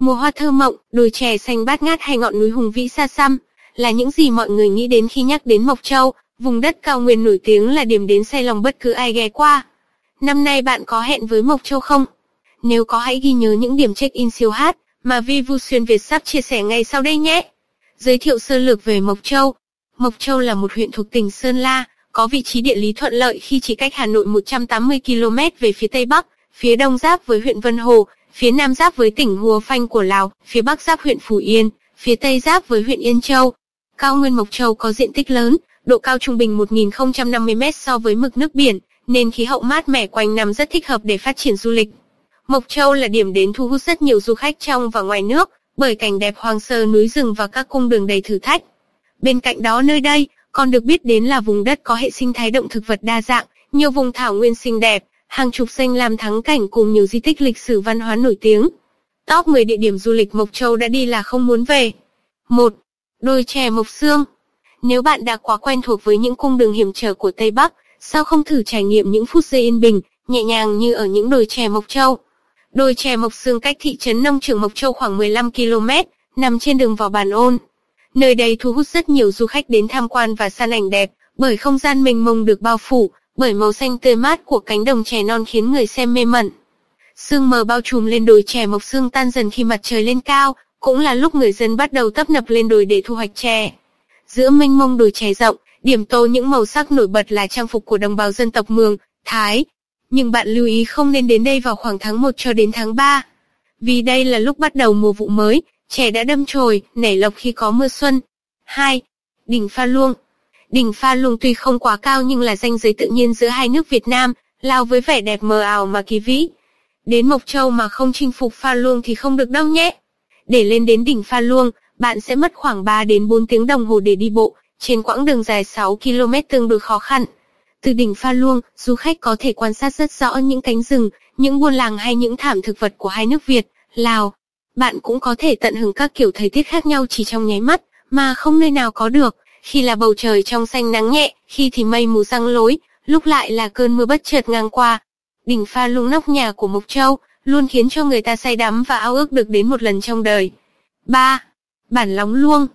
Mùa hoa thơ mộng, đồi chè xanh bát ngát hay ngọn núi hùng vĩ xa xăm, là những gì mọi người nghĩ đến khi nhắc đến Mộc Châu, vùng đất cao nguyên nổi tiếng là điểm đến say lòng bất cứ ai ghé qua. Năm nay bạn có hẹn với Mộc Châu không? Nếu có hãy ghi nhớ những điểm check-in siêu hát mà Vi Vu Xuyên Việt sắp chia sẻ ngay sau đây nhé. Giới thiệu sơ lược về Mộc Châu. Mộc Châu là một huyện thuộc tỉnh Sơn La, có vị trí địa lý thuận lợi khi chỉ cách Hà Nội 180 km về phía tây bắc, phía đông giáp với huyện Vân Hồ, phía nam giáp với tỉnh Hùa Phanh của Lào, phía bắc giáp huyện Phù Yên, phía tây giáp với huyện Yên Châu. Cao nguyên Mộc Châu có diện tích lớn, độ cao trung bình 1050m so với mực nước biển, nên khí hậu mát mẻ quanh năm rất thích hợp để phát triển du lịch. Mộc Châu là điểm đến thu hút rất nhiều du khách trong và ngoài nước, bởi cảnh đẹp hoang sơ núi rừng và các cung đường đầy thử thách. Bên cạnh đó nơi đây, còn được biết đến là vùng đất có hệ sinh thái động thực vật đa dạng, nhiều vùng thảo nguyên xinh đẹp, hàng chục danh làm thắng cảnh cùng nhiều di tích lịch sử văn hóa nổi tiếng. Top 10 địa điểm du lịch Mộc Châu đã đi là không muốn về. 1. Đồi chè Mộc Sương Nếu bạn đã quá quen thuộc với những cung đường hiểm trở của Tây Bắc, sao không thử trải nghiệm những phút giây yên bình, nhẹ nhàng như ở những đồi chè Mộc Châu? Đồi chè Mộc Sương cách thị trấn nông trường Mộc Châu khoảng 15 km, nằm trên đường vào Bản Ôn. Nơi đây thu hút rất nhiều du khách đến tham quan và săn ảnh đẹp, bởi không gian mênh mông được bao phủ, bởi màu xanh tươi mát của cánh đồng chè non khiến người xem mê mẩn. Sương mờ bao trùm lên đồi chè mộc sương tan dần khi mặt trời lên cao, cũng là lúc người dân bắt đầu tấp nập lên đồi để thu hoạch chè. Giữa mênh mông đồi chè rộng, điểm tô những màu sắc nổi bật là trang phục của đồng bào dân tộc Mường, Thái. Nhưng bạn lưu ý không nên đến đây vào khoảng tháng 1 cho đến tháng 3. Vì đây là lúc bắt đầu mùa vụ mới, chè đã đâm chồi, nảy lộc khi có mưa xuân. 2. Đỉnh Pha Luông Đỉnh Pha Luông tuy không quá cao nhưng là danh giới tự nhiên giữa hai nước Việt Nam, Lào với vẻ đẹp mờ ảo mà kỳ vĩ. Đến Mộc Châu mà không chinh phục Pha Luông thì không được đâu nhé. Để lên đến đỉnh Pha Luông, bạn sẽ mất khoảng 3 đến 4 tiếng đồng hồ để đi bộ, trên quãng đường dài 6 km tương đối khó khăn. Từ đỉnh Pha Luông, du khách có thể quan sát rất rõ những cánh rừng, những buôn làng hay những thảm thực vật của hai nước Việt, Lào. Bạn cũng có thể tận hưởng các kiểu thời tiết khác nhau chỉ trong nháy mắt, mà không nơi nào có được. Khi là bầu trời trong xanh nắng nhẹ, khi thì mây mù răng lối, lúc lại là cơn mưa bất chợt ngang qua. Đỉnh pha lung nóc nhà của Mộc Châu, luôn khiến cho người ta say đắm và ao ước được đến một lần trong đời. 3. Bản Lóng Luông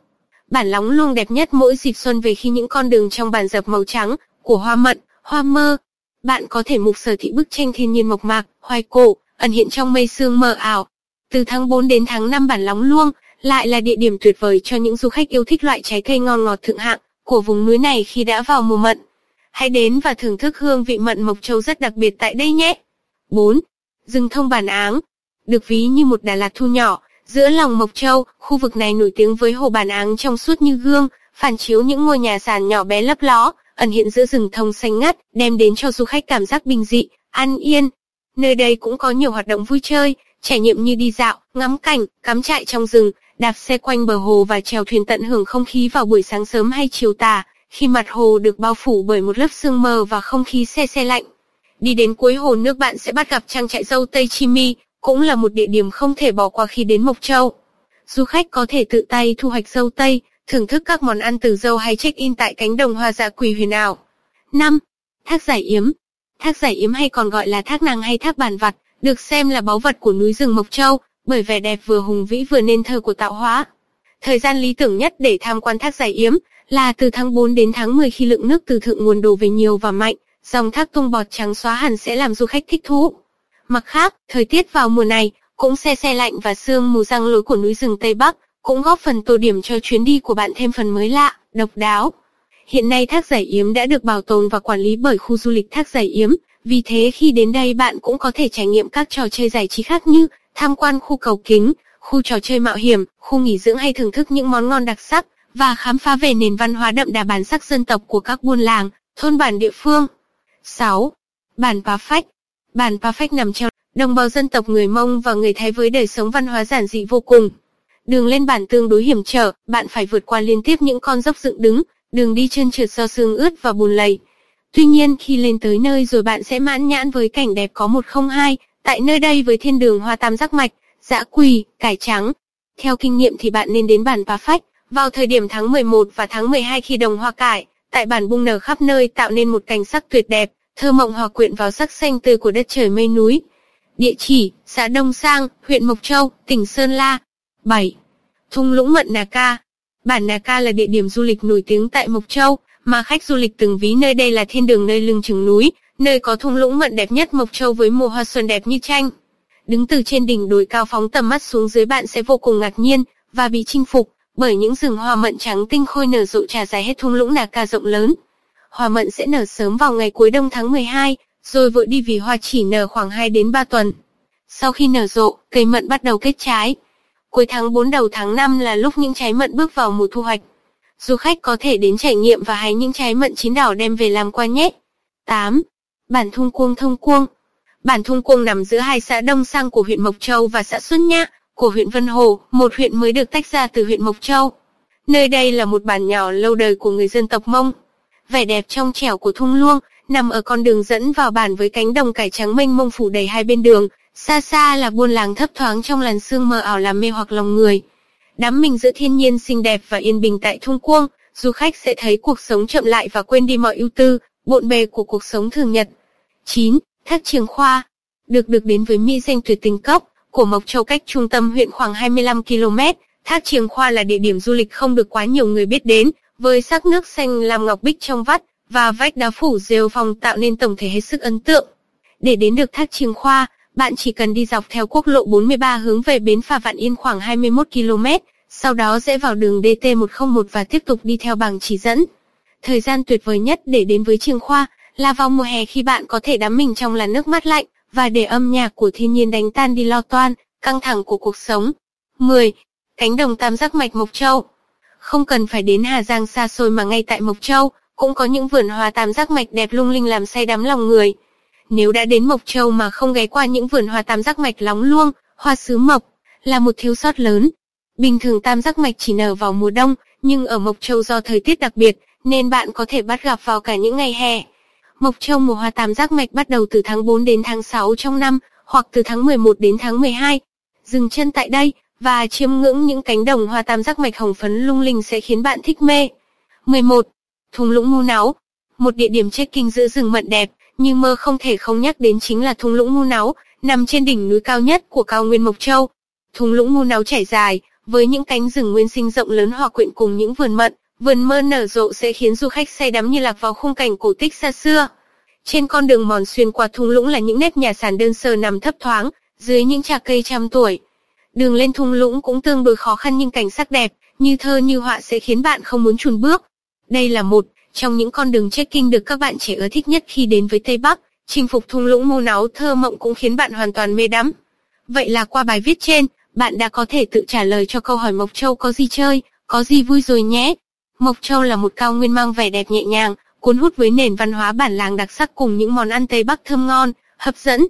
Bản Lóng Luông đẹp nhất mỗi dịp xuân về khi những con đường trong bản dập màu trắng, của hoa mận, hoa mơ. Bạn có thể mục sở thị bức tranh thiên nhiên mộc mạc, hoài cổ, ẩn hiện trong mây sương mờ ảo. Từ tháng 4 đến tháng 5 bản Lóng Luông, lại là địa điểm tuyệt vời cho những du khách yêu thích loại trái cây ngon ngọt thượng hạng của vùng núi này khi đã vào mùa mận. Hãy đến và thưởng thức hương vị mận Mộc Châu rất đặc biệt tại đây nhé. 4. Rừng thông bản áng Được ví như một Đà Lạt thu nhỏ, giữa lòng Mộc Châu, khu vực này nổi tiếng với hồ bản áng trong suốt như gương, phản chiếu những ngôi nhà sàn nhỏ bé lấp ló, ẩn hiện giữa rừng thông xanh ngắt, đem đến cho du khách cảm giác bình dị, an yên. Nơi đây cũng có nhiều hoạt động vui chơi, trải nghiệm như đi dạo, ngắm cảnh, cắm trại trong rừng, đạp xe quanh bờ hồ và chèo thuyền tận hưởng không khí vào buổi sáng sớm hay chiều tà, khi mặt hồ được bao phủ bởi một lớp sương mờ và không khí xe xe lạnh. Đi đến cuối hồ nước bạn sẽ bắt gặp trang trại dâu Tây Chimi, cũng là một địa điểm không thể bỏ qua khi đến Mộc Châu. Du khách có thể tự tay thu hoạch dâu Tây, thưởng thức các món ăn từ dâu hay check-in tại cánh đồng hoa dạ quỳ huyền ảo. 5. Thác Giải Yếm Thác Giải Yếm hay còn gọi là thác nàng hay thác bản vặt, được xem là báu vật của núi rừng Mộc Châu, bởi vẻ đẹp vừa hùng vĩ vừa nên thơ của tạo hóa. Thời gian lý tưởng nhất để tham quan thác giải yếm là từ tháng 4 đến tháng 10 khi lượng nước từ thượng nguồn đổ về nhiều và mạnh, dòng thác tung bọt trắng xóa hẳn sẽ làm du khách thích thú. Mặt khác, thời tiết vào mùa này cũng xe xe lạnh và sương mù răng lối của núi rừng Tây Bắc cũng góp phần tô điểm cho chuyến đi của bạn thêm phần mới lạ, độc đáo. Hiện nay thác giải yếm đã được bảo tồn và quản lý bởi khu du lịch thác giải yếm, vì thế khi đến đây bạn cũng có thể trải nghiệm các trò chơi giải trí khác như tham quan khu cầu kính, khu trò chơi mạo hiểm, khu nghỉ dưỡng hay thưởng thức những món ngon đặc sắc, và khám phá về nền văn hóa đậm đà bản sắc dân tộc của các buôn làng, thôn bản địa phương. 6. Bản Pá Phách Bản Pá Phách nằm treo đồng bào dân tộc người Mông và người Thái với đời sống văn hóa giản dị vô cùng. Đường lên bản tương đối hiểm trở, bạn phải vượt qua liên tiếp những con dốc dựng đứng, đường đi chân trượt do sương ướt và bùn lầy. Tuy nhiên khi lên tới nơi rồi bạn sẽ mãn nhãn với cảnh đẹp có 102, Tại nơi đây với thiên đường hoa tam giác mạch, dã quỳ, cải trắng. Theo kinh nghiệm thì bạn nên đến bản Pá Phách, vào thời điểm tháng 11 và tháng 12 khi đồng hoa cải, tại bản bung nở khắp nơi tạo nên một cảnh sắc tuyệt đẹp, thơ mộng hòa quyện vào sắc xanh tươi của đất trời mây núi. Địa chỉ, xã Đông Sang, huyện Mộc Châu, tỉnh Sơn La. 7. Thung lũng Mận Nà Ca Bản Nà Ca là địa điểm du lịch nổi tiếng tại Mộc Châu, mà khách du lịch từng ví nơi đây là thiên đường nơi lưng chừng núi, nơi có thung lũng mận đẹp nhất Mộc Châu với mùa hoa xuân đẹp như tranh. Đứng từ trên đỉnh đồi cao phóng tầm mắt xuống dưới bạn sẽ vô cùng ngạc nhiên và bị chinh phục bởi những rừng hoa mận trắng tinh khôi nở rộ trà dài hết thung lũng Nà Ca rộng lớn. Hoa mận sẽ nở sớm vào ngày cuối đông tháng 12, rồi vội đi vì hoa chỉ nở khoảng 2 đến 3 tuần. Sau khi nở rộ, cây mận bắt đầu kết trái. Cuối tháng 4 đầu tháng 5 là lúc những trái mận bước vào mùa thu hoạch. Du khách có thể đến trải nghiệm và hái những trái mận chín đỏ đem về làm quà nhé. 8. Bản Thung Cuông Thông Cuông Bản Thung Cuông nằm giữa hai xã Đông Sang của huyện Mộc Châu và xã Xuân Nhã của huyện Vân Hồ, một huyện mới được tách ra từ huyện Mộc Châu. Nơi đây là một bản nhỏ lâu đời của người dân tộc Mông. Vẻ đẹp trong trẻo của thung luông, nằm ở con đường dẫn vào bản với cánh đồng cải trắng mênh mông phủ đầy hai bên đường, xa xa là buôn làng thấp thoáng trong làn sương mờ ảo làm mê hoặc lòng người. Đắm mình giữa thiên nhiên xinh đẹp và yên bình tại thung cuông, du khách sẽ thấy cuộc sống chậm lại và quên đi mọi ưu tư, bộn bề của cuộc sống thường nhật. 9. Thác Trường Khoa Được được đến với mi danh tuyệt tình cốc của Mộc Châu cách trung tâm huyện khoảng 25 km, Thác Trường Khoa là địa điểm du lịch không được quá nhiều người biết đến, với sắc nước xanh làm ngọc bích trong vắt và vách đá phủ rêu phong tạo nên tổng thể hết sức ấn tượng. Để đến được Thác Trường Khoa, bạn chỉ cần đi dọc theo quốc lộ 43 hướng về bến phà Vạn Yên khoảng 21 km, sau đó rẽ vào đường DT101 và tiếp tục đi theo bảng chỉ dẫn. Thời gian tuyệt vời nhất để đến với Trường Khoa là vào mùa hè khi bạn có thể đắm mình trong làn nước mát lạnh và để âm nhạc của thiên nhiên đánh tan đi lo toan, căng thẳng của cuộc sống. 10. Cánh đồng tam giác mạch Mộc Châu Không cần phải đến Hà Giang xa xôi mà ngay tại Mộc Châu, cũng có những vườn hoa tam giác mạch đẹp lung linh làm say đắm lòng người. Nếu đã đến Mộc Châu mà không ghé qua những vườn hoa tam giác mạch lóng luông, hoa sứ mộc, là một thiếu sót lớn. Bình thường tam giác mạch chỉ nở vào mùa đông, nhưng ở Mộc Châu do thời tiết đặc biệt, nên bạn có thể bắt gặp vào cả những ngày hè. Mộc Châu mùa hoa tam giác mạch bắt đầu từ tháng 4 đến tháng 6 trong năm, hoặc từ tháng 11 đến tháng 12. Dừng chân tại đây, và chiêm ngưỡng những cánh đồng hoa tam giác mạch hồng phấn lung linh sẽ khiến bạn thích mê. 11. Thung lũng Mu Náu Một địa điểm trekking giữa rừng mận đẹp, nhưng mơ không thể không nhắc đến chính là thung lũng Mu Náu, nằm trên đỉnh núi cao nhất của cao nguyên Mộc Châu. Thung lũng Mu Náu trải dài, với những cánh rừng nguyên sinh rộng lớn hòa quyện cùng những vườn mận, vườn mơ nở rộ sẽ khiến du khách say đắm như lạc vào khung cảnh cổ tích xa xưa. Trên con đường mòn xuyên qua thung lũng là những nếp nhà sàn đơn sơ nằm thấp thoáng, dưới những trà cây trăm tuổi. Đường lên thung lũng cũng tương đối khó khăn nhưng cảnh sắc đẹp, như thơ như họa sẽ khiến bạn không muốn chùn bước. Đây là một trong những con đường trekking được các bạn trẻ ưa thích nhất khi đến với Tây Bắc. Chinh phục thung lũng mô náu thơ mộng cũng khiến bạn hoàn toàn mê đắm. Vậy là qua bài viết trên, bạn đã có thể tự trả lời cho câu hỏi Mộc Châu có gì chơi, có gì vui rồi nhé. Mộc Châu là một cao nguyên mang vẻ đẹp nhẹ nhàng, cuốn hút với nền văn hóa bản làng đặc sắc cùng những món ăn Tây Bắc thơm ngon, hấp dẫn.